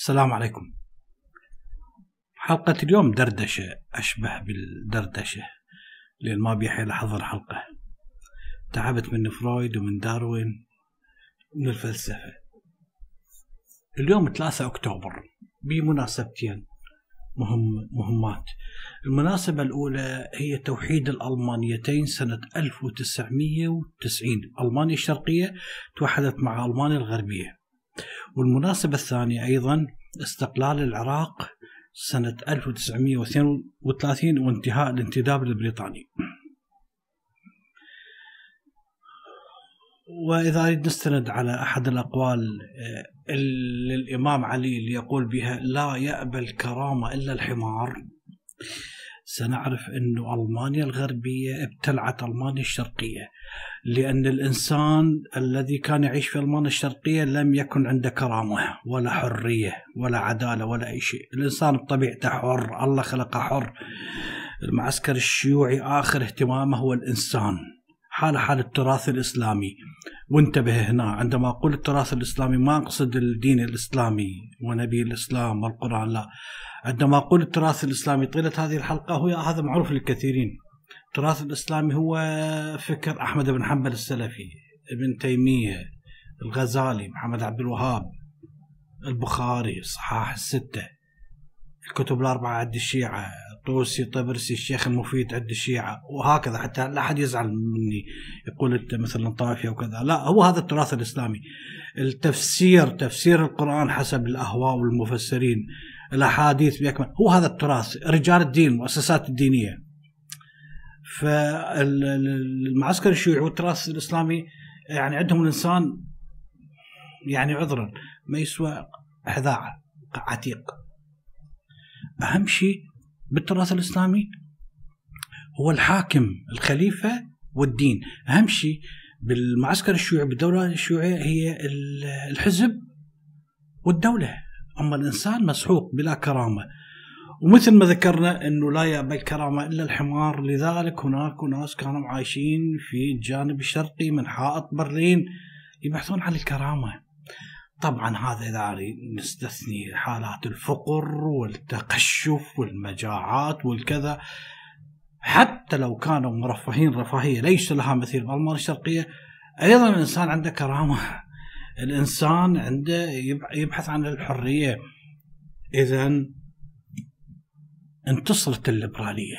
السلام عليكم. حلقة اليوم دردشة أشبه بالدردشة لأن ما بيحيل لحظر حلقة. تعبت من فرويد ومن داروين من الفلسفة. اليوم 3 أكتوبر بمناسبتين مهم مهمات. المناسبة الأولى هي توحيد الألمانيتين سنة 1990 ألمانيا الشرقية توحدت مع ألمانيا الغربية. والمناسبة الثانية أيضا استقلال العراق سنة 1932 وانتهاء الانتداب البريطاني. وإذا أريد نستند على أحد الأقوال آه، للإمام علي اللي يقول بها لا يأبى الكرامة إلا الحمار. سنعرف أن ألمانيا الغربية ابتلعت ألمانيا الشرقية لأن الإنسان الذي كان يعيش في ألمانيا الشرقية لم يكن عنده كرامة ولا حرية ولا عدالة ولا أي شيء. الإنسان بطبيعته حر الله خلقه حر. المعسكر الشيوعي آخر اهتمامه هو الإنسان. حال حال التراث الإسلامي. وانتبه هنا. عندما أقول التراث الإسلامي ما أقصد الدين الإسلامي ونبي الإسلام والقرآن لا. عندما أقول التراث الإسلامي طيلة هذه الحلقة هو هذا معروف للكثيرين. التراث الإسلامي هو فكر أحمد بن حنبل السلفي ابن تيمية الغزالي محمد عبد الوهاب البخاري صحاح الستة الكتب الأربعة عند الشيعة طوسي طبرسي الشيخ المفيد عند الشيعة وهكذا حتى لا أحد يزعل مني يقول أنت مثلا طائفي أو كذا. لا هو هذا التراث الإسلامي. التفسير تفسير القرآن حسب الأهواء والمفسرين الأحاديث بأكمل هو هذا التراث رجال الدين المؤسسات الدينية. فالمعسكر الشيوعي والتراث الإسلامي يعني عندهم الإنسان يعني عذرا ما يسوى حذاء عتيق. أهم شيء بالتراث الإسلامي هو الحاكم الخليفة والدين. أهم شيء بالمعسكر الشيوعي بالدولة الشيوعية هي الحزب والدولة. أما الإنسان مسحوق بلا كرامة. ومثل ما ذكرنا أنه لا يأبى الكرامة إلا الحمار. لذلك هناك ناس كانوا عايشين في الجانب الشرقي من حائط برلين يبحثون عن الكرامة. طبعا هذا إذا نستثني حالات الفقر والتقشف والمجاعات والكذا حتى لو كانوا مرفهين رفاهية ليس لها مثيل بالألمان الشرقية. أيضا الإنسان عنده كرامة. الإنسان عنده يبحث عن الحرية. إذا انتصرت الليبرالية.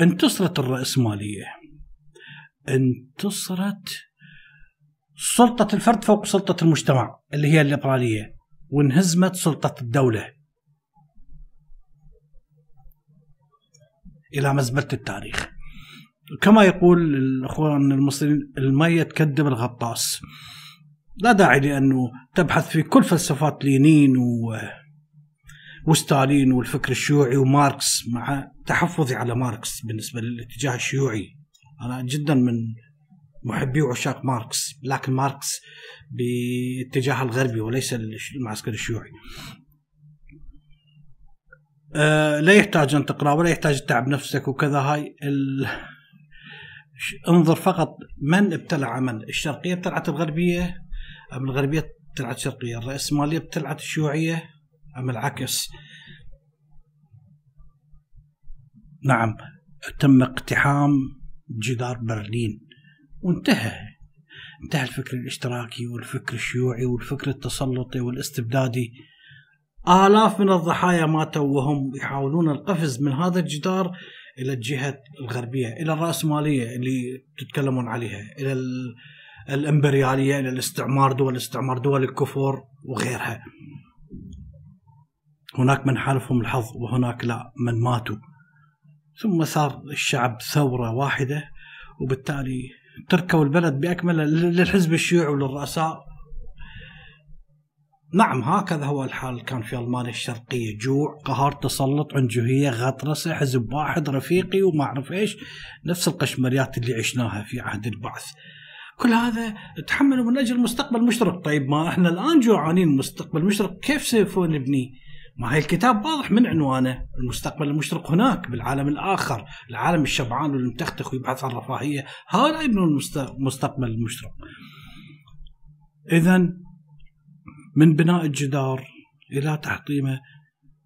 انتصرت الرأسمالية. انتصرت سلطة الفرد فوق سلطة المجتمع اللي هي الليبرالية وانهزمت سلطة الدولة. إلى مزبلة التاريخ. كما يقول الأخوان المصريين المية تكذب الغطاس. لا داعي لأنه تبحث في كل فلسفات لينين و وستالين والفكر الشيوعي وماركس مع تحفظي على ماركس بالنسبة للاتجاه الشيوعي. أنا جدا من محبي وعشاق ماركس لكن ماركس باتجاه الغربي وليس المعسكر الشيوعي. أه لا يحتاج أن تقرأ ولا يحتاج تتعب نفسك وكذا. هاي ال... انظر فقط من ابتلع من الشرقية ابتلعت الغربية أم الغربية ابتلعت الشرقيه الرأسمالية ابتلعت الشيوعية أم العكس؟ نعم تم اقتحام جدار برلين. وانتهى. انتهى الفكر الاشتراكي والفكر الشيوعي والفكر التسلطي والاستبدادي. آلاف من الضحايا ماتوا وهم يحاولون القفز من هذا الجدار إلى الجهة الغربية إلى الرأسمالية اللي تتكلمون عليها إلى الإمبريالية إلى الاستعمار دول الاستعمار دول الكفور وغيرها. هناك من حالفهم الحظ وهناك لا من ماتوا. ثم صار الشعب ثورة واحدة وبالتالي تركوا البلد بأكمله للحزب الشيوعي وللرؤساء. نعم هكذا هو الحال. كان في ألمانيا الشرقية جوع قهر تسلط عنجهية غطرسه حزب واحد رفيقي وما أعرف إيش نفس القشمريات اللي عشناها في عهد البعث. كل هذا تحملوا من أجل مستقبل مشرق. طيب ما إحنا الآن جوعانين مستقبل مشرق كيف سوف نبنيه ما هي الكتاب واضح من عنوانه. المستقبل المشرق هناك بالعالم الآخر العالم الشبعان والمتختخ ويبحث عن الرفاهية هؤلاء يبنون المستقبل المشرق. إذا من بناء الجدار إلى تحطيمه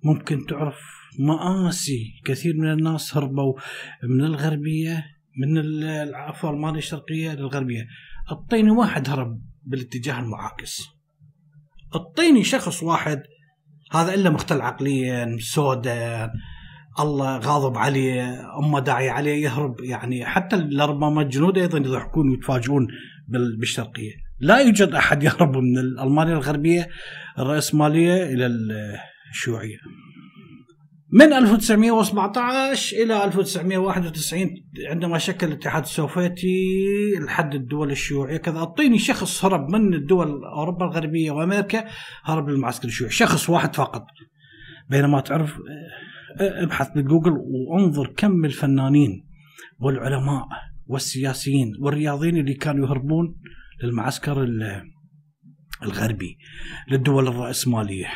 ممكن تعرف مآسي كثير من الناس هربوا من الغربية من عفوا المانيا الشرقية للغربية. الطيني واحد هرب بالاتجاه المعاكس. الطيني شخص واحد هذا إلا مختل عقليا سودا الله غاضب عليه أمه داعي عليه يهرب يعني. حتى لربما الجنود أيضا يضحكون ويتفاجئون بالشرقية. لا يوجد أحد يهرب من المانيا الغربية الرأسمالية إلى الشيوعية. من 1917 إلى 1991 عندما شكل الاتحاد السوفيتي لحد الدول الشيوعية كذا أعطيني شخص هرب من الدول أوروبا الغربية وأمريكا هرب للمعسكر الشيوعي شخص واحد فقط. بينما تعرف ابحث بجوجل وانظر كم الفنانين والعلماء والسياسيين والرياضيين اللي كانوا يهربون للمعسكر الغربي للدول الرأسمالية.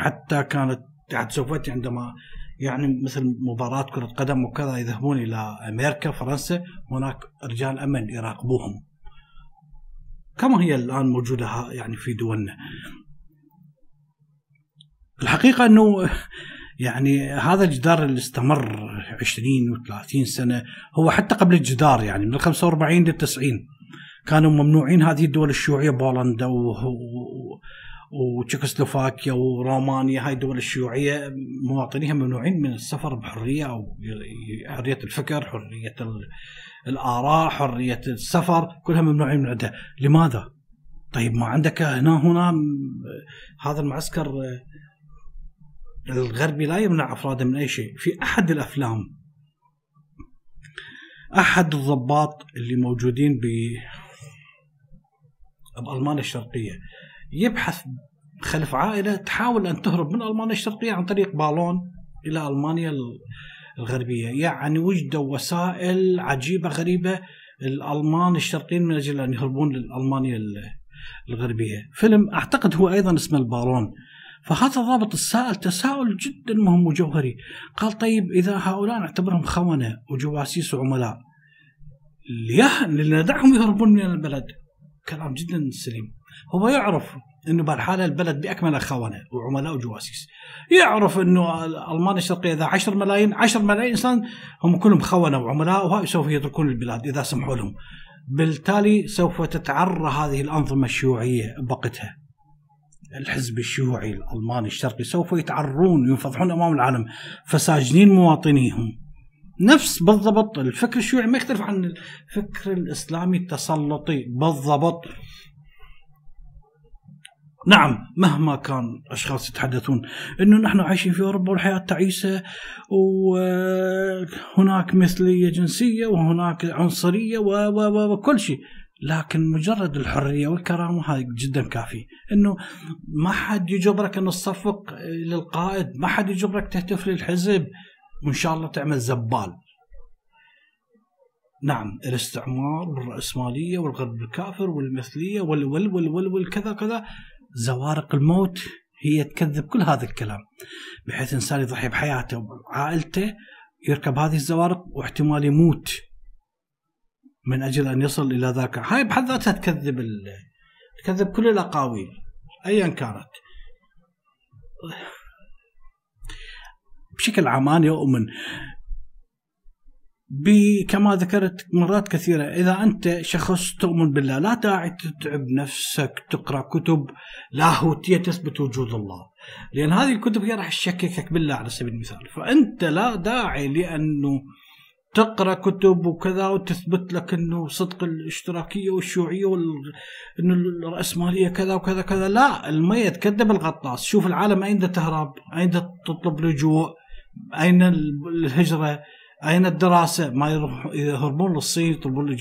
حتى كانت الاتحاد السوفيتي عندما يعني مثل مباراة كرة قدم وكذا يذهبون إلى أمريكا فرنسا هناك رجال أمن يراقبوهم. كما هي الآن موجودة يعني في دولنا. الحقيقة أنه يعني هذا الجدار اللي استمر 20 و30 سنة هو حتى قبل الجدار يعني من 45 لل 90 كانوا ممنوعين هذه الدول الشيوعية بولندا وتشيكوسلوفاكيا ورومانيا هاي الدول الشيوعية مواطنيها ممنوعين من السفر بحرية أو حرية الفكر، حرية الآراء، حرية السفر، كلها ممنوعين من عندها، لماذا؟ طيب ما عندك هنا هنا هذا المعسكر الغربي لا يمنع أفراده من أي شيء، في أحد الأفلام أحد الضباط اللي موجودين ب بالمانيا الشرقية يبحث خلف عائلة تحاول أن تهرب من ألمانيا الشرقية عن طريق بالون إلى ألمانيا الغربية، يعني وجدوا وسائل عجيبة غريبة الألمان الشرقيين من أجل أن يهربون لألمانيا الغربية، فيلم أعتقد هو أيضا اسمه البارون. فهذا الضابط السائل تساؤل جدا مهم وجوهري، قال طيب إذا هؤلاء نعتبرهم خونة وجواسيس وعملاء لندعهم يهربون من البلد. كلام جدا سليم. هو يعرف إنه بهالحالة البلد باكمله خونه وعملاء وجواسيس. يعرف إنه ألمانيا الشرقية اذا 10 ملايين 10 ملايين إنسان هم كلهم خونة وعملاء وهؤلاء سوف يتركون البلاد إذا سمحوا لهم. بالتالي سوف تتعرى هذه الأنظمة الشيوعية بوقتها. الحزب الشيوعي الألماني الشرقي سوف يتعرون وينفضحون أمام العالم فساجنين مواطنيهم. نفس بالضبط الفكر الشيوعي ما يختلف عن الفكر الإسلامي التسلطي بالضبط. نعم مهما كان أشخاص يتحدثون إنه نحن عايشين في أوروبا والحياة تعيسة وهناك مثلية جنسية وهناك عنصرية وكل شيء. لكن مجرد الحرية والكرامة هذا جدا كافي إنه ما حد يجبرك ان تصفق للقائد ما حد يجبرك تهتف للحزب وإن شاء الله تعمل زبال. نعم الاستعمار والرأسمالية والغرب الكافر والمثلية وال وال وال وال, وال كذا كذا. زوارق الموت هي تكذب كل هذا الكلام بحيث إنسان يضحي بحياته وعائلته يركب هذه الزوارق واحتمال يموت من أجل أن يصل إلى ذاك. هاي بحد ذاتها تكذب ال... تكذب كل الأقاويل ايا كانت. بشكل عام أنا أؤمن كما ذكرت مرات كثيرة إذا أنت شخص تؤمن بالله لا داعي تتعب نفسك تقرأ كتب لاهوتية تثبت وجود الله. لأن هذه الكتب هي راح تشككك بالله على سبيل المثال. فأنت لا داعي لأنه تقرأ كتب وكذا وتثبت لك إنه صدق الاشتراكية والشيوعية وال... إنه الراسماليه كذا وكذا كذا. لا الميت كذب الغطاس. شوف العالم أين تهرب؟ أين تطلب لجوء أين الهجرة؟ أين الدراسة؟ ما يروح يهربون للصين يطلبون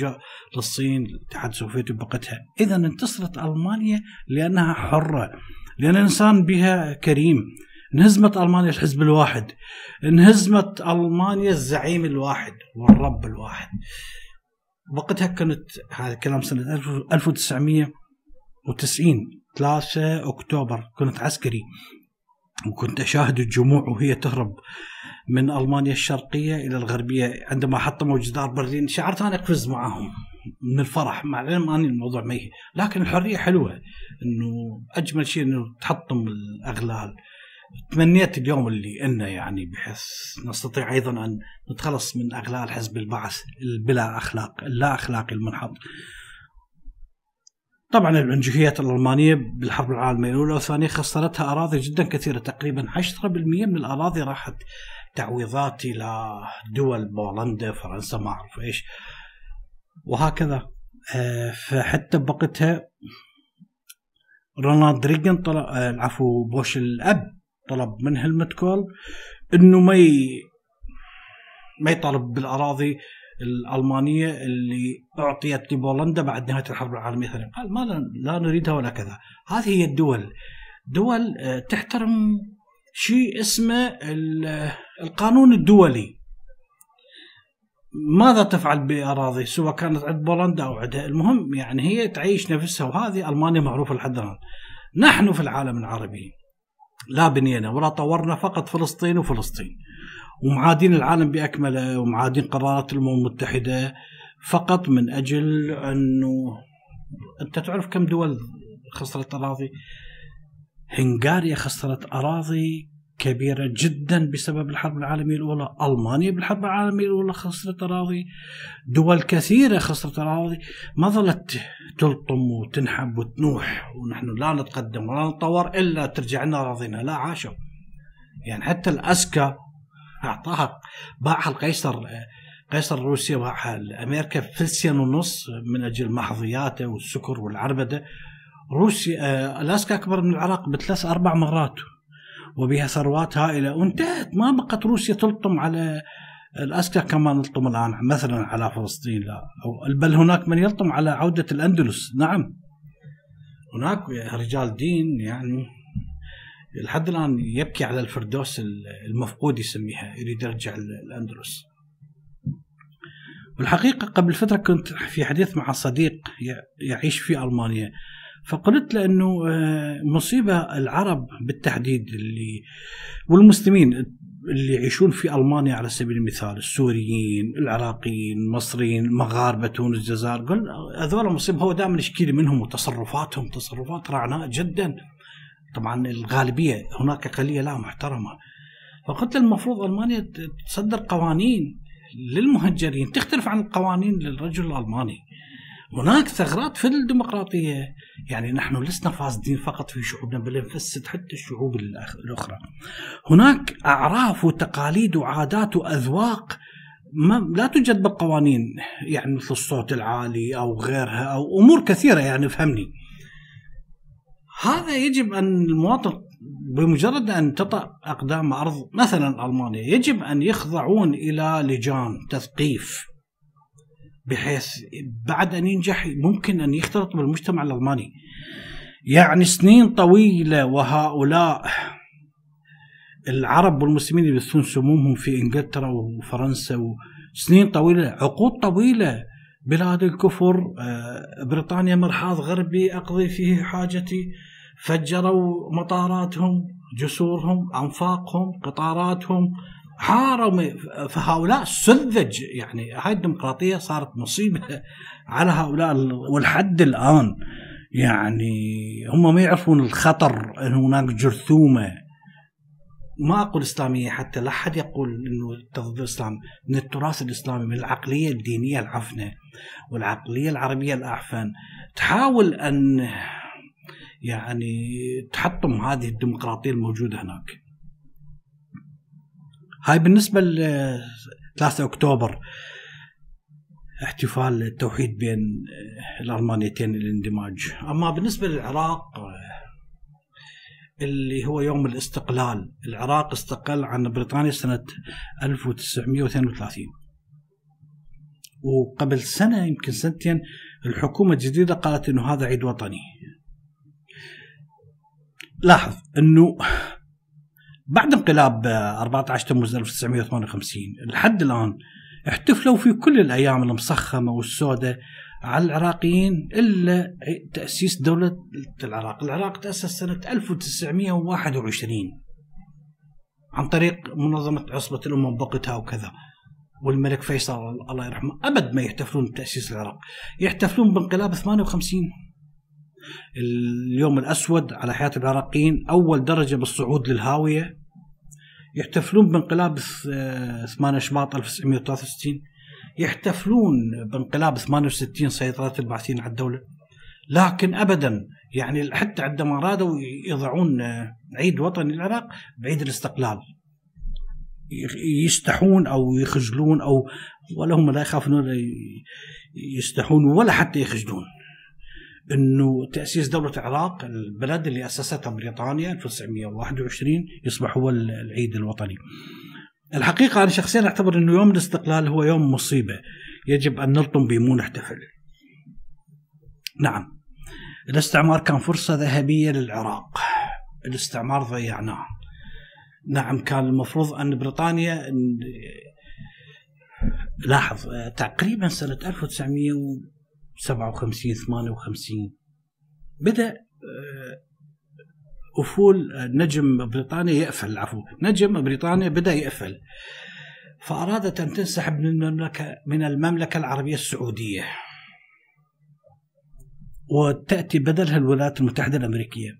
للصين الاتحاد السوفيتي بوقتها، اذا انتصرت ألمانيا لأنها حرة، لأن الإنسان بها كريم، انهزمت ألمانيا الحزب الواحد، انهزمت ألمانيا الزعيم الواحد والرب الواحد. وقتها كانت هذا الكلام سنة 1990 3 أكتوبر كنت عسكري وكنت أشاهد الجموع وهي تهرب من ألمانيا الشرقية إلى الغربية. عندما حطموا جدار برلين شعرت أنا اقفز معهم من الفرح مع العلم أني الموضوع ما لكن الحرية حلوة إنه أجمل شيء إنه تحطم الأغلال. تمنيت اليوم اللي انه يعني بحيث نستطيع أيضا أن نتخلص من أغلال حزب البعث بلا أخلاق اللا أخلاقي المنحط. طبعا العنجهيات الألمانية بالحرب العالمية الأولى والثانية خسرتها أراضي جدا كثيرة تقريبا 10% من الأراضي راحت تعويضات إلى دول بولندا فرنسا ما أعرف إيش. وهكذا. آه، فحتى بوقتها رونالد ريجن طلب آه، العفو بوش الأب طلب من هلمت كول إنه ما. ما يطالب بالأراضي الألمانية اللي أعطيت لبولندا بعد نهاية الحرب العالمية الثانية، قال ما لا نريدها ولا كذا، هذه هي الدول. دول آه، تحترم شيء اسمه القانون الدولي. ماذا تفعل بأراضي سواء كانت عند بولندا أو عندها المهم؟ يعني هي تعيش نفسها وهذه ألمانيا معروفة لحد الان نحن في العالم العربي لا بنينا ولا طورنا فقط فلسطين وفلسطين. ومعادين العالم بأكمله ومعادين قرارات الأمم المتحدة فقط من أجل أنه أنت تعرف كم دول خسرت أراضي؟ هنغاريا خسرت أراضي كبيرة جدا بسبب الحرب العالمية الأولى. ألمانيا بالحرب العالمية الأولى خسرت أراضي. دول كثيرة خسرت أراضي. ما ظلت تلطم وتنحب وتنوح ونحن لا نتقدم ولا نتطور إلا ترجع لنا أراضينا. لا عاشوا. يعني حتى الأسكا أعطاها. باعها القيصر قيصر روسيا باعها لأمريكا فلسين ونص من أجل محظياته والسكر والعربدة. روسيا آه، ألاسكا أكبر من العراق بثلاث أربع مرات. وبها ثروات هائلة. وانتهت. ما بقت روسيا تلطم على ألاسكا كما نلطم الآن مثلا على فلسطين لا. بل هناك من يلطم على عودة الأندلس. نعم. هناك رجال دين يعني لحد الآن يبكي على الفردوس المفقود يسميها يريد يرجع الأندلس. والحقيقة قبل فترة كنت في حديث مع صديق يعيش في ألمانيا. فقلت له انه آه، مصيبة العرب بالتحديد اللي والمسلمين اللي يعيشون في ألمانيا على سبيل المثال السوريين، العراقيين، المصريين، المغاربة، تونس، الجزائر، قل هذول مصيبة هو دائما يشكي منهم وتصرفاتهم تصرفات رعناء جدا. طبعا الغالبية هناك اقليه لا محترمة. فقلت المفروض ألمانيا تصدر قوانين للمهجرين تختلف عن القوانين للرجل الألماني. هناك ثغرات في الديمقراطية. يعني نحن لسنا فاسدين فقط في شعوبنا بل نفسد حتى الشعوب الأخرى. هناك أعراف وتقاليد وعادات وأذواق ما لا توجد بالقوانين يعني مثل الصوت العالي أو غيرها أو أمور كثيرة يعني فهمني. هذا يجب أن المواطن بمجرد أن تطأ أقدام أرض مثلا ألمانيا يجب أن يخضعون إلى لجان تثقيف. بحيث بعد أن ينجح ممكن أن يختلط بالمجتمع الألماني. يعني سنين طويلة وهؤلاء العرب والمسلمين يبثون سمومهم في إنجلترا وفرنسا وسنين طويلة عقود طويلة بلاد الكفر آه، بريطانيا مرحاض غربي أقضي فيه حاجتي فجروا مطاراتهم جسورهم أنفاقهم قطاراتهم حاروا فهؤلاء سذج. يعني هاي الديمقراطية صارت مصيبة على هؤلاء والحد الآن. يعني هم ما يعرفون الخطر إن هناك جرثومة. ما أقول إسلامية حتى لا أحد يقول إنه ضد الاسلام من التراث الإسلامي من العقلية الدينية العفنة والعقلية العربية الاعفن تحاول أن يعني تحطم هذه الديمقراطية الموجودة هناك. هاي بالنسبة ل 3 أكتوبر احتفال التوحيد بين الألمانيتين الاندماج. أما بالنسبة للعراق اللي هو يوم الاستقلال العراق استقل عن بريطانيا سنة 1932 وقبل سنة يمكن سنتين الحكومة الجديدة قالت أنه هذا عيد وطني. لاحظ أنه بعد انقلاب 14 تموز 1958 لحد الآن احتفلوا في كل الأيام المسخمة والسوداء على العراقيين إلا تأسيس دولة العراق. العراق تأسس سنة 1921 عن طريق منظمة عصبة الأمم بوقتها وكذا. والملك فيصل الله يرحمه أبد ما يحتفلون بتأسيس العراق. يحتفلون بانقلاب 58 اليوم الأسود على حياة العراقيين أول درجة بالصعود للهاوية. يحتفلون بانقلاب 8 شباط 1963 يحتفلون بانقلاب 68 سيطرة البعثيين على الدولة. لكن ابدا يعني حتى عندما ارادوا يضعون عيد وطني العراق بعيد الاستقلال. يستحون أو يخجلون أو ولا هم لا يخافون يستحون ولا حتى يخجلون. إنه تأسيس دولة العراق البلد اللي اسستها بريطانيا 1921 يصبح هو العيد الوطني. الحقيقة أنا شخصيا أعتبر إنه يوم الاستقلال هو يوم مصيبة يجب أن نلطم به مو نحتفل. نعم الاستعمار كان فرصة ذهبية للعراق. الاستعمار ضيعناه. نعم كان المفروض أن بريطانيا لاحظ تقريبا سنة 1957 58 بدأ آه، أفول نجم بريطانيا يقفل عفوا نجم بريطانيا بدأ يقفل. فأرادت أن تنسحب من المملكة من المملكة العربية السعودية. وتأتي بدلها الولايات المتحدة الأمريكية.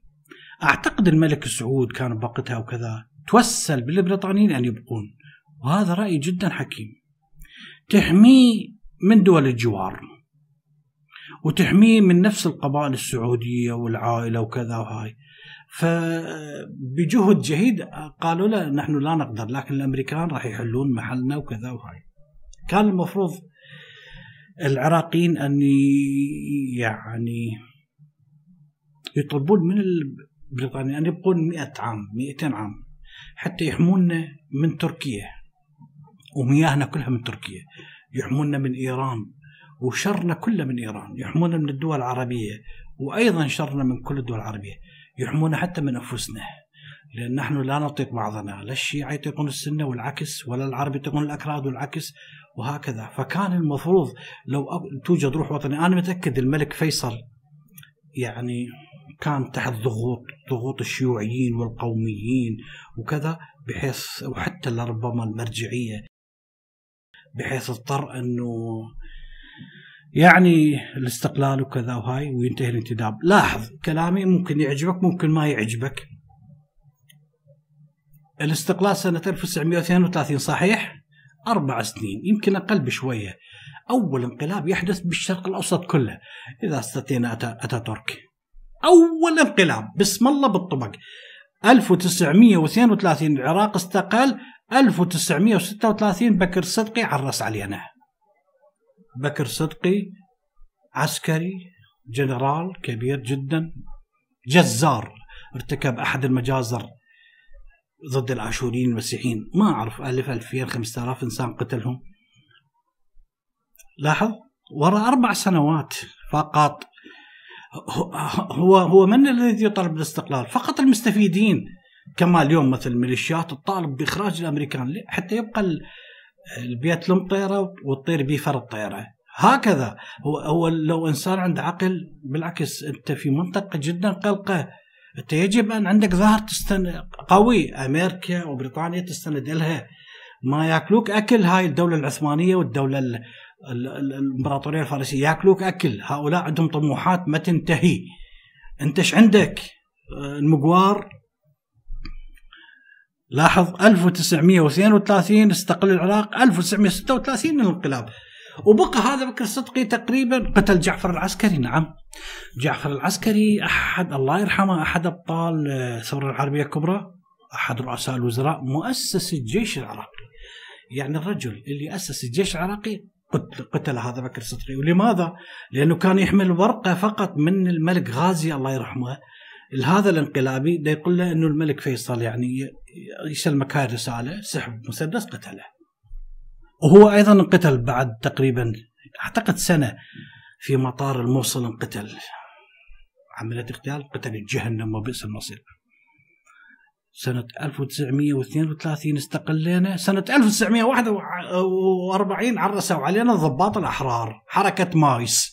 أعتقد الملك سعود كان بوقتها وكذا توسل بالبريطانيين أن يبقون. وهذا رأي جدا حكيم. تحميه من دول الجوار. وتحميه من نفس القبائل السعودية والعائلة وكذا وهاي. فبجهد جهيد قالوا له نحن لا نقدر لكن الأمريكان راح يحلون محلنا وكذا وهاي. كان المفروض العراقيين أن يعني يطلبون من البريطانيين أن يبقون 100 عام 200 عام حتى يحمونا من تركيا. ومياهنا كلها من تركيا. يحمونا من إيران. وشرنا كله من إيران يحمونا من الدول العربية وأيضا شرنا من كل الدول العربية يحمونا حتى من أنفسنا لأن نحن لا نطيق بعضنا لا الشيعة يطيقون السنة والعكس ولا العرب يطيقون الأكراد والعكس وهكذا. فكان المفروض لو توجد روح وطنية. أنا متأكد الملك فيصل يعني كان تحت ضغوط ضغوط الشيوعيين والقوميين وكذا بحيث وحتى لربما المرجعية بحيث اضطر إنه يعني الاستقلال وكذا وهاي وينتهي الانتداب. لاحظ كلامي ممكن يعجبك ممكن ما يعجبك. الاستقلال سنة 1932 صحيح؟ أربع سنين يمكن أقل بشوية. أول انقلاب يحدث بالشرق الأوسط كله. إذا استطينا أتاتورك. أول انقلاب بسم الله بالطبق. 1932 العراق استقل. 1936 بكر صدقي عرس علينا. بكر صدقي عسكري جنرال كبير جدا جزار ارتكب أحد المجازر ضد الآشوريين المسيحيين. ما أعرف ألف ألفين خمسة آلاف إنسان قتلهم. لاحظ؟ وراء أربع سنوات فقط. هو هو من الذي يطالب بالاستقلال؟ فقط المستفيدين. كما اليوم مثل الميليشيات تطالب بإخراج الأمريكان حتى يبقى البيت لهم طيرة وتطير به فرد طيرة. هكذا. هو هو لو إنسان عنده عقل بالعكس أنت في منطقه جدا قلقه. أنت يجب أن عندك ظهر تستند قوي. أمريكا وبريطانيا تستند لها ما يأكلوك أكل. هاي الدولة العثمانية والدولة الإمبراطورية الفارسية يأكلوك أكل. هؤلاء عندهم طموحات ما تنتهي. أنت إيش عندك؟ المقوار. لاحظ 1932 استقل العراق 1936 الانقلاب. وبقى هذا بكر الصدقي تقريبا قتل جعفر العسكري نعم. جعفر العسكري أحد الله يرحمه أحد أبطال الثوره العربية الكبرى أحد رؤساء الوزراء مؤسس الجيش العراقي. يعني الرجل اللي أسس الجيش العراقي قتل هذا بكر الصدقي. ولماذا؟ لأنه كان يحمل ورقة فقط من الملك غازي الله يرحمه. هذا الانقلابي ده يقول له إنه الملك فيصل يعني يسلمك هاي الرساله سحب مسدس قتله. وهو أيضا انقتل بعد تقريبا أعتقد سنة في مطار الموصل انقتل. عملية اغتيال قتل جهنم وبئس المصير. سنة 1932 استقلينا. سنة 1941 عرسوا علينا الضباط الأحرار حركة مايس.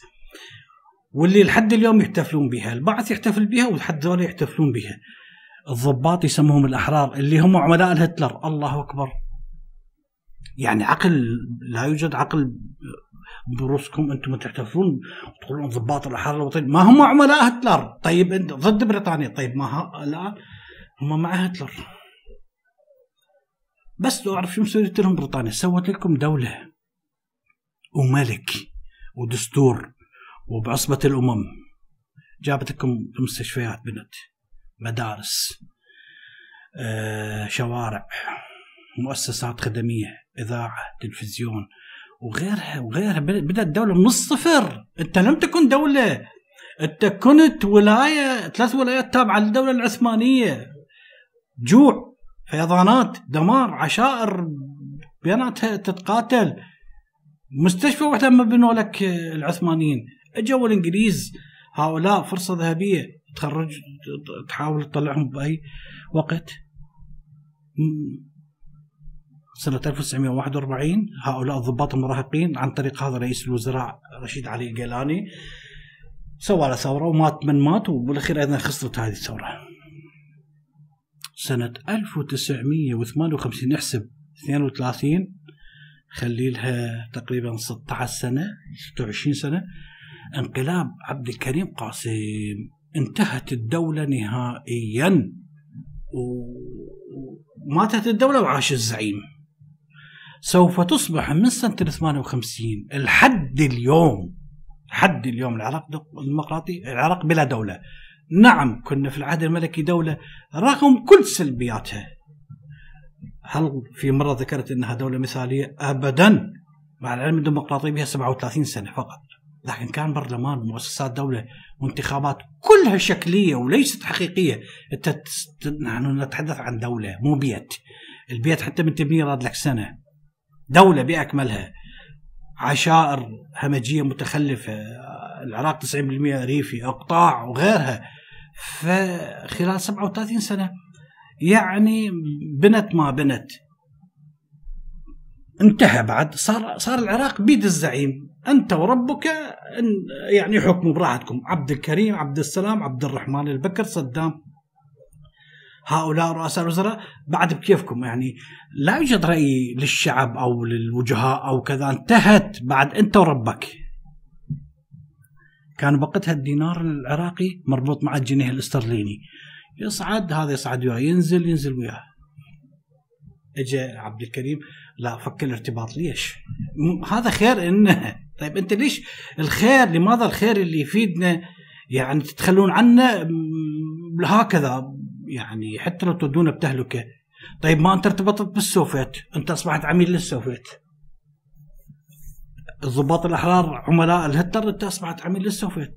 واللي لحد اليوم يحتفلون بها البعث يحتفل بها ولحد ذولا يحتفلون بها. الضباط يسموهم الأحرار اللي هم عملاء هتلر الله أكبر. يعني عقل لا يوجد عقل بروسكم أنتم تحتفلون تقولون ضباط الأحرار الوطنيين ما هم عملاء هتلر؟ طيب أنت ضد بريطانيا. طيب ما الان هم مع هتلر. بس لو أعرف شو مسويت لهم بريطانيا. سوت لكم دولة وملك ودستور. وبعصبة الأمم. جابت لكم مستشفيات بنت مدارس آه، شوارع مؤسسات خدمية إذاعة تلفزيون وغيرها وغيرها. بدأت الدولة من الصفر. أنت لم تكن دولة. أنت كنت ولاية ثلاث ولايات تابعة للدولة العثمانية. جوع فيضانات دمار عشائر بيناتها تتقاتل. مستشفى واحدة ما بنوا لك العثمانيين. أجوا الإنجليز هؤلاء فرصة ذهبية. تخرج تحاول تطلعهم بأي وقت. سنة 1941 هؤلاء الضباط المراهقين عن طريق هذا رئيس الوزراء رشيد علي الجيلاني سوى له ثورة ومات من مات وبالأخير أيضا خسرت هذه الثورة. سنة 1958 احسب 32 خلي لها تقريبا 16 سنة 26 سنة انقلاب عبد الكريم قاسم. انتهت الدولة نهائيا. وماتت الدولة وعاش الزعيم. سوف تصبح من سنة 58 الحد اليوم. حد اليوم العراق ديمقراطي العراق بلا دولة. نعم كنا في العهد الملكي دولة رغم كل سلبياتها. هل في مرة ذكرت أنها دولة مثالية؟ أبدا. مع العلم الديمقراطية بها 37 سنة فقط. لكن كان برلمان مؤسسات دولة وانتخابات كلها شكلية وليست حقيقية. أنت نحن نتحدث عن دولة مو بيت. البيت حتى من تبنيه راد لك سنة. دولة بأكملها. عشائر همجية متخلفة. العراق 90% ريفي أقطاع وغيرها. فخلال 37 سنة يعني بنت ما بنت. انتهى بعد. صار صار العراق بيد الزعيم. انت وربك يعني حكموا براحتكم عبد الكريم عبد السلام عبد الرحمن البكر صدام. هؤلاء رؤساء الوزراء بعد بكيفكم. يعني لا يوجد رأي للشعب أو للوجهاء أو كذا. انتهت بعد انت وربك. كان وقتها الدينار العراقي مربوط مع الجنيه الاسترليني. يصعد هذا يصعد وياه. ينزل ينزل وياه. اجى عبد الكريم. لا فك الارتباط. ليش؟ هذا خير انه طيب أنت ليش الخير لماذا الخير اللي يفيدنا؟ يعني تتخلون عنه هكذا. يعني حتى لو تودونا بتهلكة. طيب ما أنت ارتبطت بالسوفيت؟ أنت أصبحت عميل للسوفيت. الضباط الأحرار عملاء الهتلر أنت أصبحت عميل للسوفيت.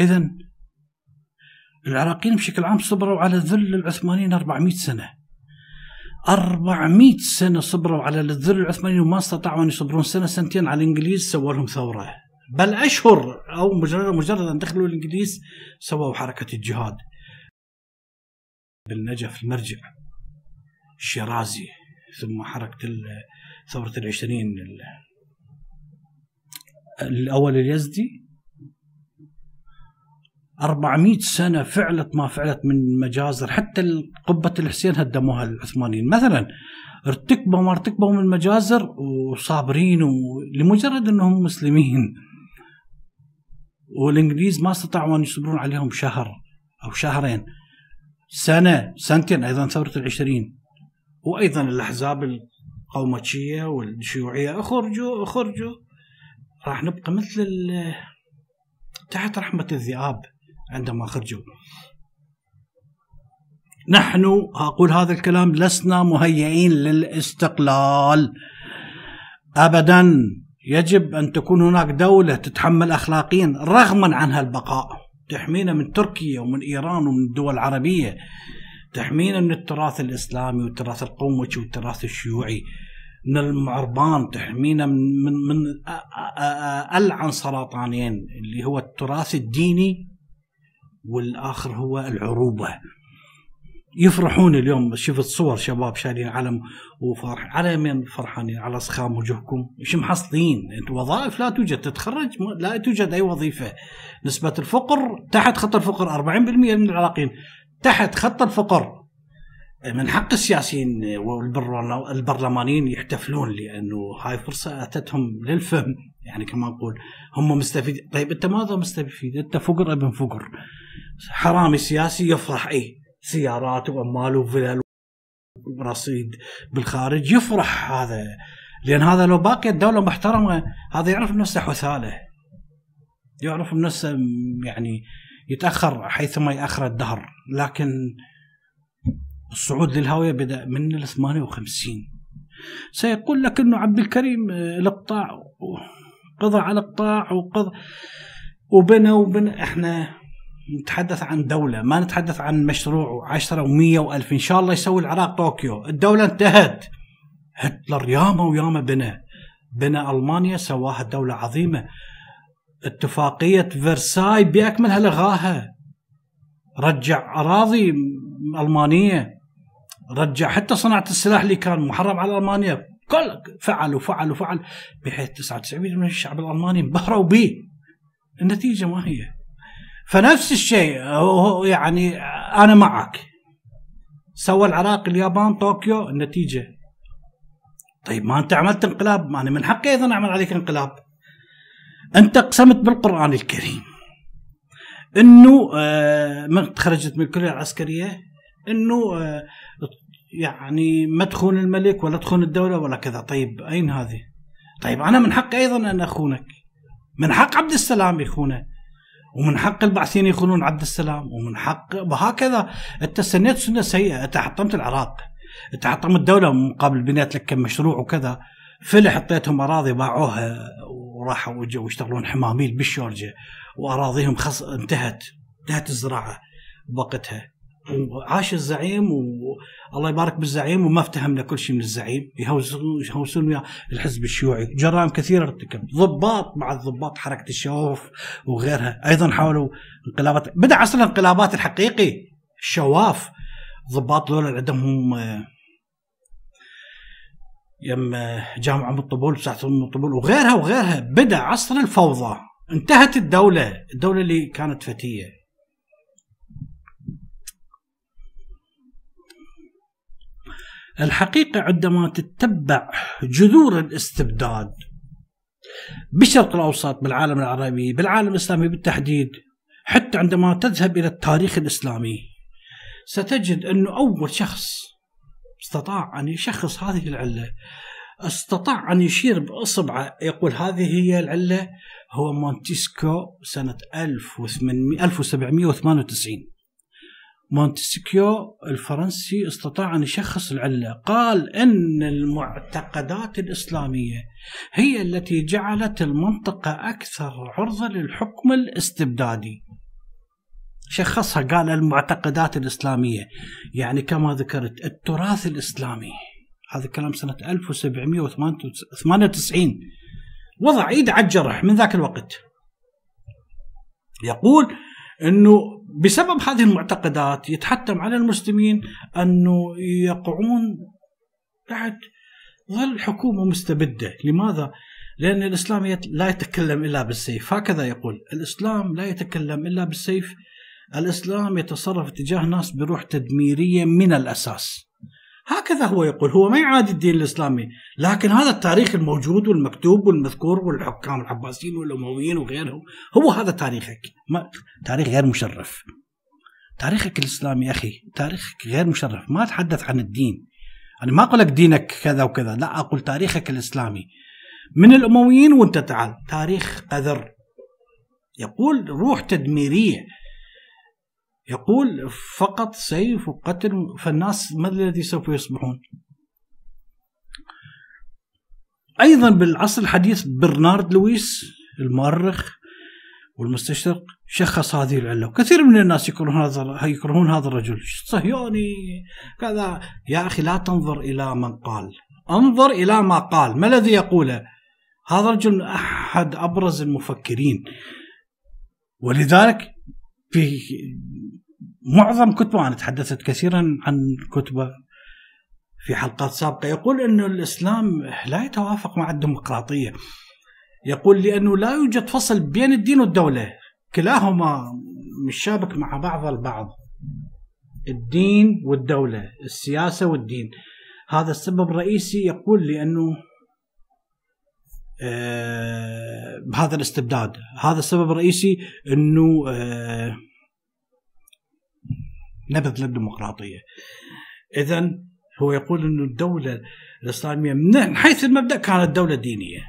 اذا العراقيين بشكل عام صبروا على ذل العثمانيين 400 سنة. 400 سنة صبروا على الذل العثماني وما استطاعوا أن يصبرون. سنة سنتين على الإنجليز سووا لهم ثورة. بل أشهر أو مجرد مجرد أن دخلوا الإنجليز سووا حركة الجهاد. بالنجف المرجع الشيرازي ثم حركة ثورة العشرين الأول اليزدي. 400 سنة فعلت ما فعلت من مجازر. حتى قبة الحسين هدموها العثمانيين. مثلا ارتكبوا ما ارتكبوا من مجازر وصابرين لمجرد إنهم مسلمين. والإنجليز ما استطاعوا أن يصبرون عليهم شهر أو شهرين. سنة سنتين أيضا ثورة العشرين. وأيضا الأحزاب القومتشية والشيوعية أخرجوا أخرجوا. راح نبقى مثل تحت رحمة الذئاب. عندما خرجوا نحن أقول هذا الكلام لسنا مهيئين للاستقلال أبدا يجب أن تكون هناك دولة تتحمل أخلاقيا رغما عن هالبقاء تحمينا من تركيا ومن إيران ومن الدول العربية تحمينا من التراث الإسلامي والتراث القومي والتراث الشيوعي من المعربان تحمينا من من من ألعن سرطانين اللي هو التراث الديني والآخر هو العروبة. يفرحون اليوم شفت صور شباب شايلين علم وفرح على من فرحانين؟ على صخام وجهكم. إيش محصلين؟ أنت وظائف لا توجد تتخرج لا توجد أي وظيفة. نسبة الفقر تحت خط الفقر 40% من العراقيين. تحت خط الفقر من حق السياسيين والبرلمانيين يحتفلون لأنه هاي فرصة أتتهم للفهم. يعني كما نقول هم مستفيدين طيب أنت ماذا مستفيد؟ أنت فقر ابن فقر؟ حرامي سياسي يفرح إي سيارات وأموال وفلل ورصيد بالخارج يفرح هذا. لأن هذا لو باقي الدولة محترمة هذا يعرف نفسه حثاله. يعرف نفسه يعني يتأخر حيثما يأخر الدهر. لكن الصعود للهاويه بدأ من ال 58 سيقول لك انه عبد الكريم آه، الاقطاع قضى على اقطاع وقضى وبنى وبنى. إحنا نتحدث عن دولة ما نتحدث عن مشروع 10 و100 و1000 إن شاء الله يسوي العراق طوكيو. الدولة انتهت. هتلر ياما وياما بنى. بنى ألمانيا سواها دولة عظيمة. اتفاقية فرساي بأكملها لغاها. رجع أراضي ألمانية. رجع. حتى صناعة السلاح اللي كان محرم على ألمانيا كل فعل وفعل وفعل بحيث 99% من الشعب الألماني انبهروا به. النتيجة ما هي. فنفس الشيء يعني أنا معك. سوى العراق اليابان طوكيو النتيجة. طيب ما أنت عملت انقلاب؟ ما أنا من حقي أيضا أعمل عليك انقلاب. أنت اقسمت بالقرآن الكريم. إنه آه ما تخرجت من الكلية العسكرية إنه آه يعني ما تخون الملك ولا تخون الدولة ولا كذا. طيب أين هذه؟ طيب أنا من حقي أيضا أن أخونك. من حق عبد السلام يخونه ومن حق البعثيين يخونون عبد السلام ومن حق وهكذا. انت سنيت سنة سيئة انت حطمت العراق انت حطمت الدولة مقابل بنيت لك كم مشروع وكذا. فلح حطيتهم أراضي باعوها وراحوا وجوا يشتغلون حماميل بالشورجة وأراضيهم خص انتهت انتهت الزراعة بوقتها. وعاش الزعيم والله يبارك بالزعيم وما افتهمنا كل شيء من الزعيم. يهوسون الحزب الشيوعي. جرائم كثيرة ارتكب ضباط مع الضباط حركة الشوف وغيرها. أيضا حاولوا انقلابات. بدأ عصر الانقلابات الحقيقي. الشواف. ضباط دول عندهم يم جامعة ام الطبول ساعة ام الطبول وغيرها وغيرها. بدأ عصر الفوضى. انتهت الدولة. الدولة اللي كانت فتية. الحقيقة عندما تتبع جذور الاستبداد بالشرق الأوسط بالعالم العربي بالعالم الإسلامي بالتحديد حتى عندما تذهب إلى التاريخ الإسلامي ستجد أنه أول شخص استطاع أن يشخص هذه العلة استطاع أن يشير بإصبعه يقول هذه هي العلة هو مونتسكيو سنة 1798 مونتسكيو الفرنسي استطاع أن يشخص العلة. قال أن المعتقدات الإسلامية هي التي جعلت المنطقة أكثر عرضة للحكم الاستبدادي. شخصها قال المعتقدات الإسلامية. يعني كما ذكرت التراث الإسلامي. هذا كلام سنة 1798 وضع ايده على الجرح من ذاك الوقت. يقول إنه بسبب هذه المعتقدات يتحتم على المسلمين أنه يقعون تحت ظل حكومة مستبدة، لماذا؟ لأن الإسلام لا يتكلم إلا بالسيف، هكذا يقول، الإسلام لا يتكلم إلا بالسيف، الإسلام يتصرف تجاه ناس بروح تدميرية من الأساس. هكذا هو يقول هو ما يعادي الدين الإسلامي لكن هذا التاريخ الموجود والمكتوب والمذكور والحكام العباسيين والأمويين وغيرهم هو هذا تاريخك ما تاريخ غير مشرف. تاريخك الإسلامي أخي تاريخك غير مشرف ما اتحدث عن الدين. أنا ما أقول لك دينك كذا وكذا لا أقول تاريخك الإسلامي. من الأمويين وأنت تعال تاريخ قذر. يقول روح تدميرية. يقول فقط سيف وقتل فالناس ما الذي سوف يصبحون؟ أيضا بالعصر الحديث برنارد لويس المؤرخ والمستشرق شخص هذه العلة. وكثير من الناس يكرهون هذا يكرهون هذا الرجل. صهيوني؟ كذا. يا أخي لا تنظر إلى من قال. أنظر إلى ما قال. ما الذي يقوله؟ هذا الرجل أحد أبرز المفكرين. ولذلك في معظم كتبه أنا تحدثت كثيرا عن كتبه في حلقات سابقة يقول إنه الإسلام لا يتوافق مع الديمقراطية. يقول لأنه لا يوجد فصل بين الدين والدولة كلاهما مشابك مع بعض البعض. الدين والدولة السياسة والدين. هذا السبب الرئيسي يقول لأنه آه بهذا الاستبداد. هذا السبب الرئيسي أنه آه نبذ للديمقراطية إذا هو يقول أنه الدولة الإسلامية من حيث المبدأ كانت دولة دينية.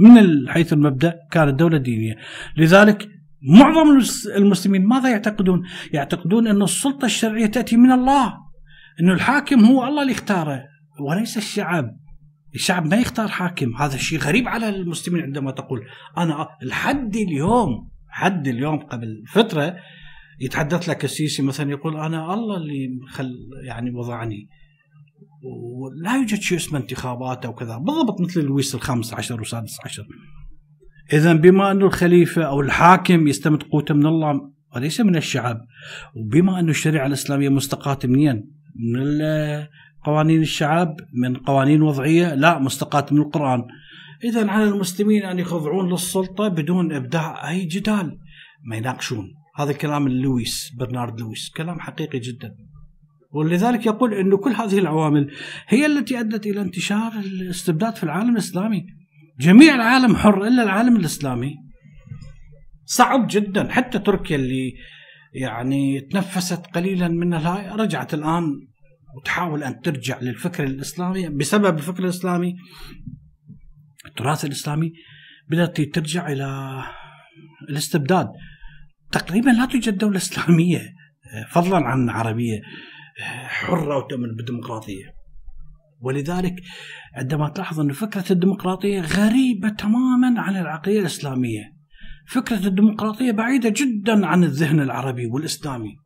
من حيث المبدأ كانت دولة دينية. لذلك معظم المسلمين ماذا يعتقدون؟ يعتقدون أن السلطة الشرعية تأتي من الله. أن الحاكم هو الله اللي اختاره وليس الشعب. الشعب ما يختار حاكم. هذا الشيء غريب على المسلمين عندما تقول أنا لحد اليوم حد اليوم قبل فترة يتحدث لك السيسي مثلا يقول أنا الله اللي خل يعني وضعني. ولا يوجد شيء اسمه انتخابات أو كذا. بالضبط مثل لويس الخامس عشر والسادس عشر. اذا بما انه الخليفة أو الحاكم يستمد قوته من الله وليس من الشعب وبما انه الشريعة الإسلامية مستقاة منين؟ من قوانين الشعب من قوانين وضعية لا مستقاة من القرآن. اذا على المسلمين أن يخضعون للسلطة بدون إبداع أي جدال. ما يناقشون. هذا كلام لويس برنارد لويس. كلام حقيقي جدا. ولذلك يقول أن كل هذه العوامل هي التي أدت إلى انتشار الاستبداد في العالم الإسلامي. جميع العالم حر إلا العالم الإسلامي. صعب جدا. حتى تركيا اللي يعني تنفست قليلا من الهاي رجعت الآن وتحاول أن ترجع للفكر الإسلامي. بسبب الفكر الإسلامي التراث الإسلامي بدأت ترجع إلى الاستبداد. تقريبا لا توجد دولة إسلامية فضلا عن عربية حرة وتؤمن بالديمقراطية. ولذلك عندما تلاحظ أن فكرة الديمقراطية غريبة تماما عن العقلية الإسلامية. فكرة الديمقراطية بعيدة جدا عن الذهن العربي والإسلامي.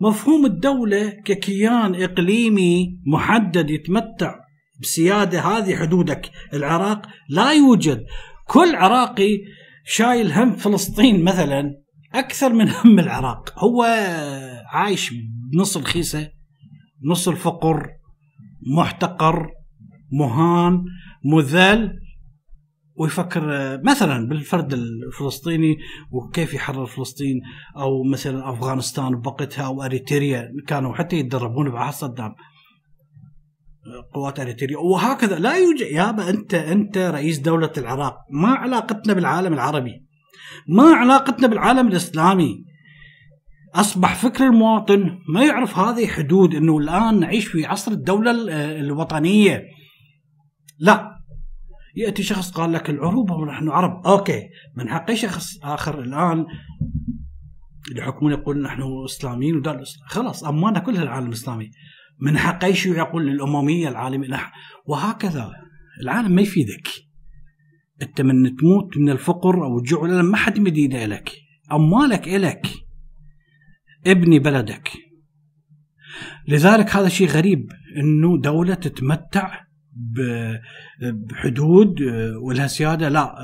مفهوم الدولة ككيان إقليمي محدد يتمتع بسيادة هذه حدودك العراق لا يوجد. كل عراقي شايل هم فلسطين مثلا أكثر من هم العراق. هو عايش بنص الخيسة نص الفقر محتقر مهان مذل. ويفكر مثلا بالفرد الفلسطيني وكيف يحرر فلسطين أو مثلا أفغانستان بوقتها أو أريتريا كانوا حتى يتدربون بعهد صدام قوات أريتريا. وهكذا لا يوجد يابا أنت أنت رئيس دولة العراق ما علاقتنا بالعالم العربي. ما علاقتنا بالعالم الإسلامي. أصبح فكر المواطن ما يعرف هذه حدود إنه الآن نعيش في عصر الدولة الوطنية. لا. يأتي شخص قال لك العروبه ونحن عرب. أوكي. من حق شخص آخر الآن يحكمون يقول نحن إسلاميين ودار خلاص. امانا كلها العالم الإسلامي. من حق شيء يقول الامميه العالمية. وهكذا. العالم ما يفيدك. إنت من تموت من الفقر أو الجوع ما حد مدينه لك أموالك الك ابني بلدك. لذلك هذا شيء غريب إنه دولة تتمتع بحدود ولها سيادة لا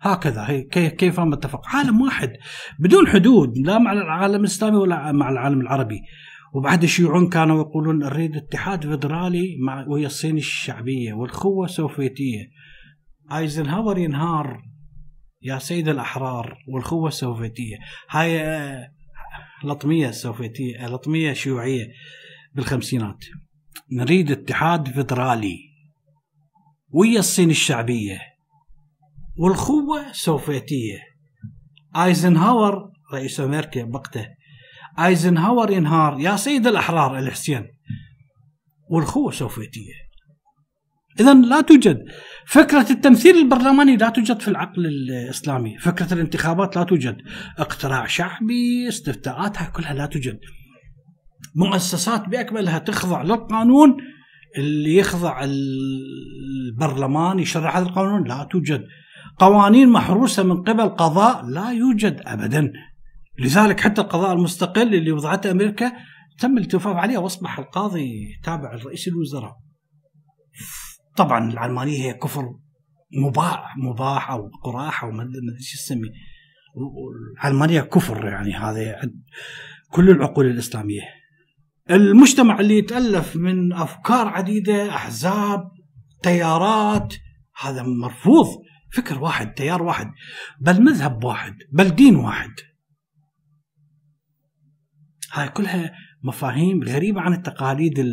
هكذا. كيف نتفق عالم واحد. بدون حدود لا مع العالم الإسلامي ولا مع العالم العربي. وبعد الشيوعيون كانوا يقولون نريد اتحاد فيدرالي مع وهي الصين الشعبية والخوه السوفيتية. ايزنهاور ينهار يا سيد الأحرار والخوه السوفيتية. هاي لطمية السوفيتية لطمية شيوعية بالخمسينات. نريد اتحاد فيدرالي ويا الصين الشعبية والخوه سوفيتيه ايزنهاور رئيس أمريكا وقته ايزنهاور ينهار يا سيد الأحرار الحسين والخوه سوفيتيه اذا لا توجد فكرة التمثيل البرلماني لا توجد في العقل الإسلامي، فكرة الانتخابات لا توجد، اقتراع شعبي، استفتاءاتها كلها لا توجد. مؤسسات بأكملها تخضع للقانون اللي يخضع البرلمان يشرع هذا القانون لا توجد. قوانين محروسة من قبل قضاء لا يوجد ابدا. لذلك حتى القضاء المستقل اللي وضعته أمريكا تم الالتفاف عليه وأصبح القاضي تابع لرئيس الوزراء. طبعا العلمانية هي كفر مباح مباح أو قراح أو ما أدري إيش تسمي العلمانيه كفر يعني هذا كل العقول الإسلامية. المجتمع اللي يتألف من أفكار عديدة أحزاب تيارات هذا مرفوض. فكر واحد تيار واحد بل مذهب واحد بل دين واحد. هاي كلها مفاهيم غريبة عن التقاليد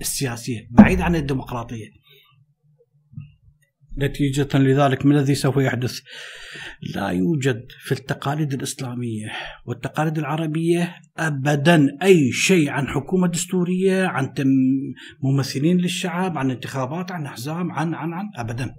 السياسية بعيده عن الديمقراطية. نتيجة لذلك ما الذي سوف يحدث؟ لا يوجد في التقاليد الإسلامية والتقاليد العربية أبدا أي شيء عن حكومة دستورية عن ممثلين للشعب عن انتخابات عن أحزاب عن عن عن أبدا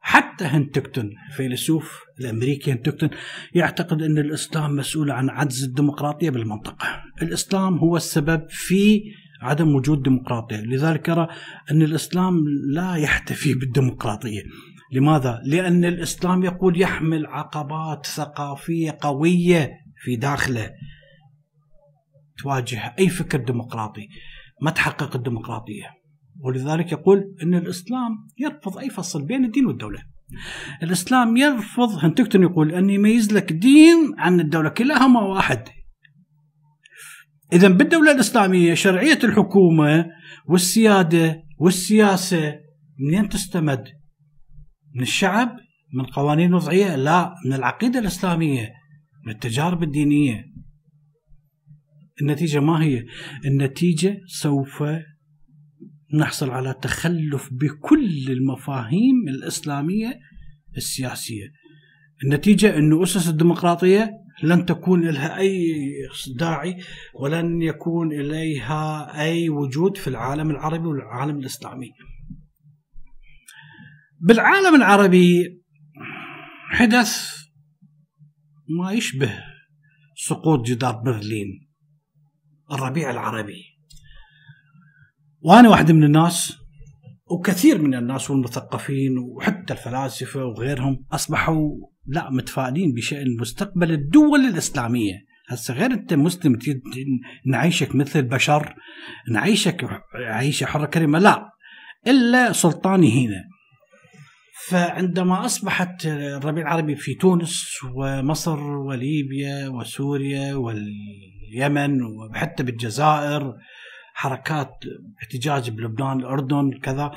حتى هنتكتون فيلسوف الأمريكي هنتكتون يعتقد أن الإسلام مسؤول عن عجز الديمقراطية بالمنطقة. الإسلام هو السبب في عدم وجود ديمقراطية، لذلك يرى أن الإسلام لا يحتفي بالديمقراطية. لماذا؟ لأن الإسلام يقول يحمل عقبات ثقافية قوية في داخله تواجه أي فكر ديمقراطي ما تحقق الديمقراطية. ولذلك يقول أن الإسلام يرفض أي فصل بين الدين والدولة. الإسلام يرفض هنتكتون يقول أن يميز لك دين عن الدولة كلاهما واحد. اذا بالدولة الإسلامية شرعية الحكومة والسيادة والسياسة منين تستمد؟ من الشعب؟ من قوانين وضعية؟ لا من العقيدة الإسلامية من التجارب الدينية. النتيجة ما هي؟ النتيجة سوف نحصل على تخلف بكل المفاهيم الإسلامية السياسية النتيجة أن أسس الديمقراطية لن تكون لها أي داعي ولن يكون إليها أي وجود في العالم العربي والعالم الإسلامي. بالعالم العربي حدث ما يشبه سقوط جدار برلين الربيع العربي. وأنا واحد من الناس وكثير من الناس والمثقفين وحتى الفلاسفة وغيرهم أصبحوا لا متفائلين بشأن مستقبل الدول الإسلامية. هسه غير أنت مسلم نعيشك مثل البشر نعيشك عيشة حرة كريمة لا. إلا سلطاني هنا. فعندما أصبحت الربيع العربي في تونس ومصر وليبيا وسوريا واليمن وحتى بالجزائر حركات احتجاج بلبنان الأردن كذا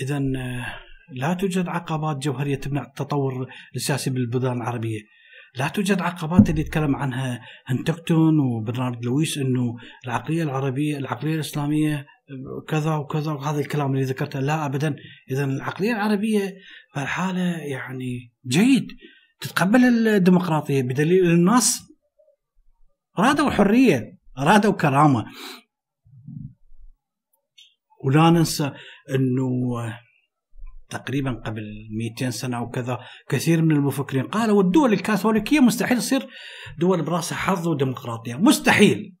اذا لا توجد عقبات جوهرية تمنع التطور السياسي بالبلدان العربية. لا توجد عقبات اللي يتكلم عنها هنتكتون وبرنارد لويس إنه العقلية العربية العقلية الإسلامية كذا وكذا وهذا الكلام اللي ذكرته. لا ابدا. اذا العقلية العربية فالحالة يعني جيد. تتقبل الديمقراطية بدليل الناس رادوا حرية ارادوا كرامة. ولا ننسى إنه تقريبا قبل 200 سنة أو كذا كثير من المفكرين قالوا الدول الكاثوليكية مستحيل تصير دول براسها حظ وديمقراطية. مستحيل.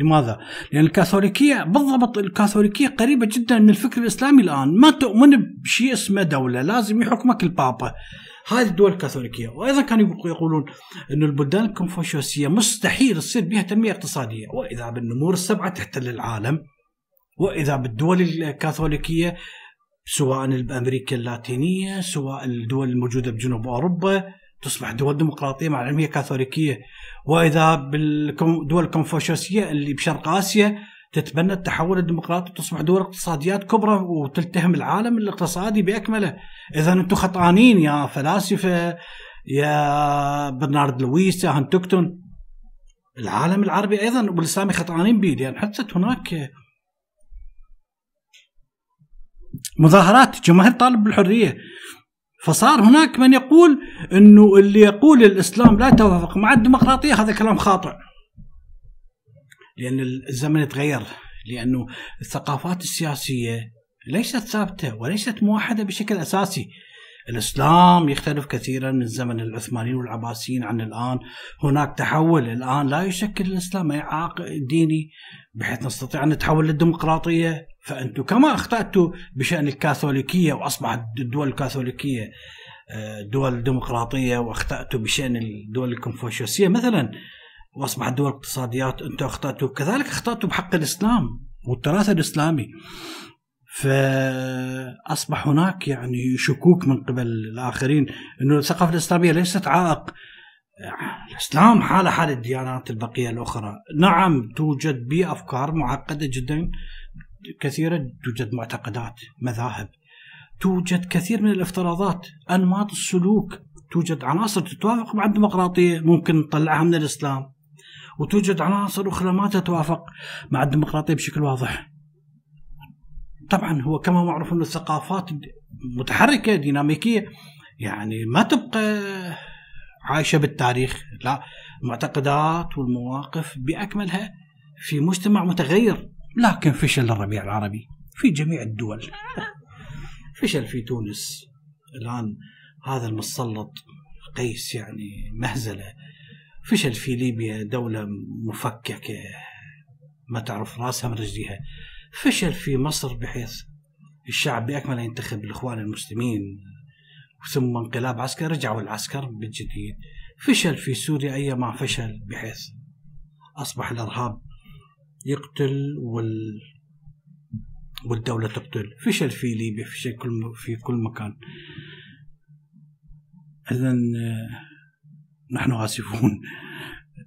لماذا؟ لأن الكاثوليكيه بالضبط الكاثوليكية قريبة جدا من الفكر الإسلامي الآن. ما تؤمن بشيء اسمه دولة لازم يحكمك البابا. هذه الدول الكاثوليكية. وأيضا كانوا يقولون أن البلدان الكونفوشيوسية مستحيل تصير بها تنمية اقتصادية. وإذا بالنمور السبعة تحتل العالم وإذا بالدول الكاثوليكية سواء بامريكا اللاتينية سواء الدول الموجودة بجنوب أوروبا تصبح دول ديمقراطية مع العلم هي كاثوليكية. وإذا بالدول الكونفوشيوسيه اللي بشرق آسيا تتبنى التحول الديمقراطي وتصبح دول اقتصاديات كبرى وتلتهم العالم الاقتصادي بأكمله. إذا أنتم خطانين يا فلاسفة يا برنارد لويس يا هنتكتون العالم العربي أيضا والاسلامي خطانين به لأن حدثت هناك مظاهرات جماهير طالب بالحرية. فصار هناك من يقول إنه اللي يقول الإسلام لا يتوافق مع الديمقراطية هذا كلام خاطئ. لأن الزمن يتغير لأنه الثقافات السياسية ليست ثابتة وليست موحدة بشكل أساسي. الإسلام يختلف كثيرا من زمن العثمانيين والعباسيين عن الآن. هناك تحول الآن لا يشكل الإسلام أي عائق ديني بحيث نستطيع أن نتحول للديمقراطية. فانتم كما أخطأتوا بشأن الكاثوليكية وأصبحت الدول الكاثوليكية آه، دول ديمقراطية وأخطأتوا بشأن الدول الكونفوشيوسية مثلا وأصبحت دول اقتصاديات أنتم أخطأتوا كذلك أخطأتوا بحق الإسلام والتراث الإسلامي. فأصبح هناك يعني شكوك من قبل الآخرين إنه الثقافة الإسلامية ليست عائق. الإسلام حاله حال الديانات البقية الأخرى. نعم توجد بافكار معقدة جدا. كثيرة توجد معتقدات مذاهب. توجد كثير من الافتراضات أنماط السلوك توجد عناصر تتوافق مع الديمقراطية ممكن نطلعها من الإسلام. وتوجد عناصر أخرى ما تتوافق مع الديمقراطية بشكل واضح. طبعا هو كما معروف أن الثقافات متحركة ديناميكية. يعني ما تبقى عايشة بالتاريخ لا. المعتقدات والمواقف بأكملها في مجتمع متغير. لكن فشل الربيع العربي في جميع الدول. فشل في تونس. الآن هذا المسلط قيس يعني مهزلة. فشل في ليبيا دولة مفككة ما تعرف راسها من رجليها. فشل في مصر بحيث الشعب بأكمله ينتخب الإخوان المسلمين ثم انقلاب عسكري رجعوا العسكر بالجديد فشل في سوريا أي ما فشل بحيث أصبح الإرهاب يقتل وال والدولة تقتل. فشل في ليبيا فشل كل في كل مكان. إذا نحن آسفون.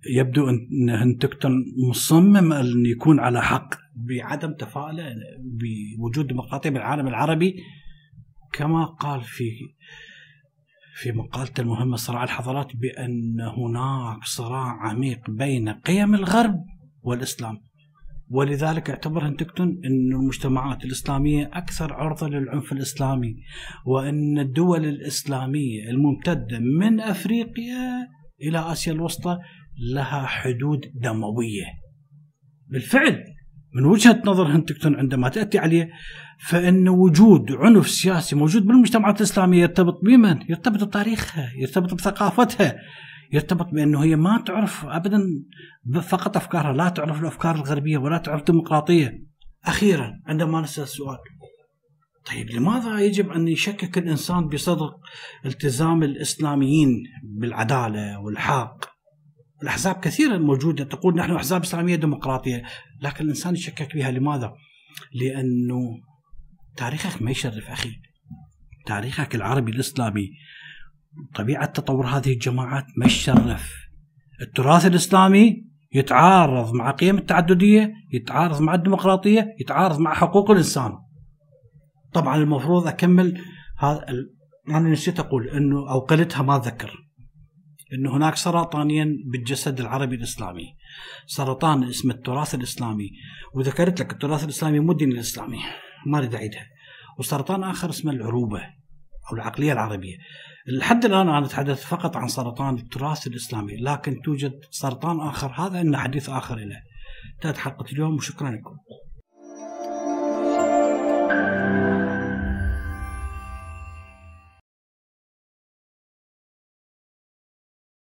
يبدو أن هنتكتون مصمم أن يكون على حق بعدم تفاؤله بوجود ديمقراطية بالعالم العربي كما قال في في مقالته المهمة صراع الحضارات بأن هناك صراع عميق بين قيم الغرب والإسلام. ولذلك اعتبر هنتكتون أن المجتمعات الإسلامية أكثر عرضة للعنف الإسلامي وأن الدول الإسلامية الممتدة من أفريقيا إلى آسيا الوسطى لها حدود دموية بالفعل من وجهة نظر هنتكتون عندما تأتي عليه فإن وجود عنف سياسي موجود بالمجتمعات الإسلامية يرتبط بمن؟ يرتبط بتاريخها يرتبط بثقافتها يرتبط بأنه هي ما تعرف أبدا فقط أفكارها لا تعرف الأفكار الغربية ولا تعرف الديمقراطية. أخيرا عندما نسأل سؤال طيب لماذا يجب أن يشكك الإنسان بصدق التزام الإسلاميين بالعدالة والحق؟ الأحزاب كثيرا موجودة تقول نحن أحزاب إسلامية ديمقراطية لكن الإنسان يشكك بها لماذا؟ لأنه تاريخك ما يشرف أخي. تاريخك العربي الإسلامي طبيعة تطور هذه الجماعات ما يشرف التراث الإسلامي يتعارض مع قيم التعددية يتعارض مع الديمقراطية يتعارض مع حقوق الإنسان. طبعا المفروض أكمل هذا أنا نسيت أقول أنه أو قلتها ما أتذكر. أنه هناك سرطانين بالجسد العربي الإسلامي. سرطان اسمه التراث الإسلامي. وذكرت لك التراث الإسلامي مو الدين الإسلامي. ما أريد أعيدها. وسرطان آخر اسمه العروبة أو العقلية العربية. لحد الآن أنا أتحدث فقط عن سرطان التراث الإسلامي لكن توجد سرطان آخر هذا إن حديث آخر له انتهت حلقة اليوم وشكرا لكم.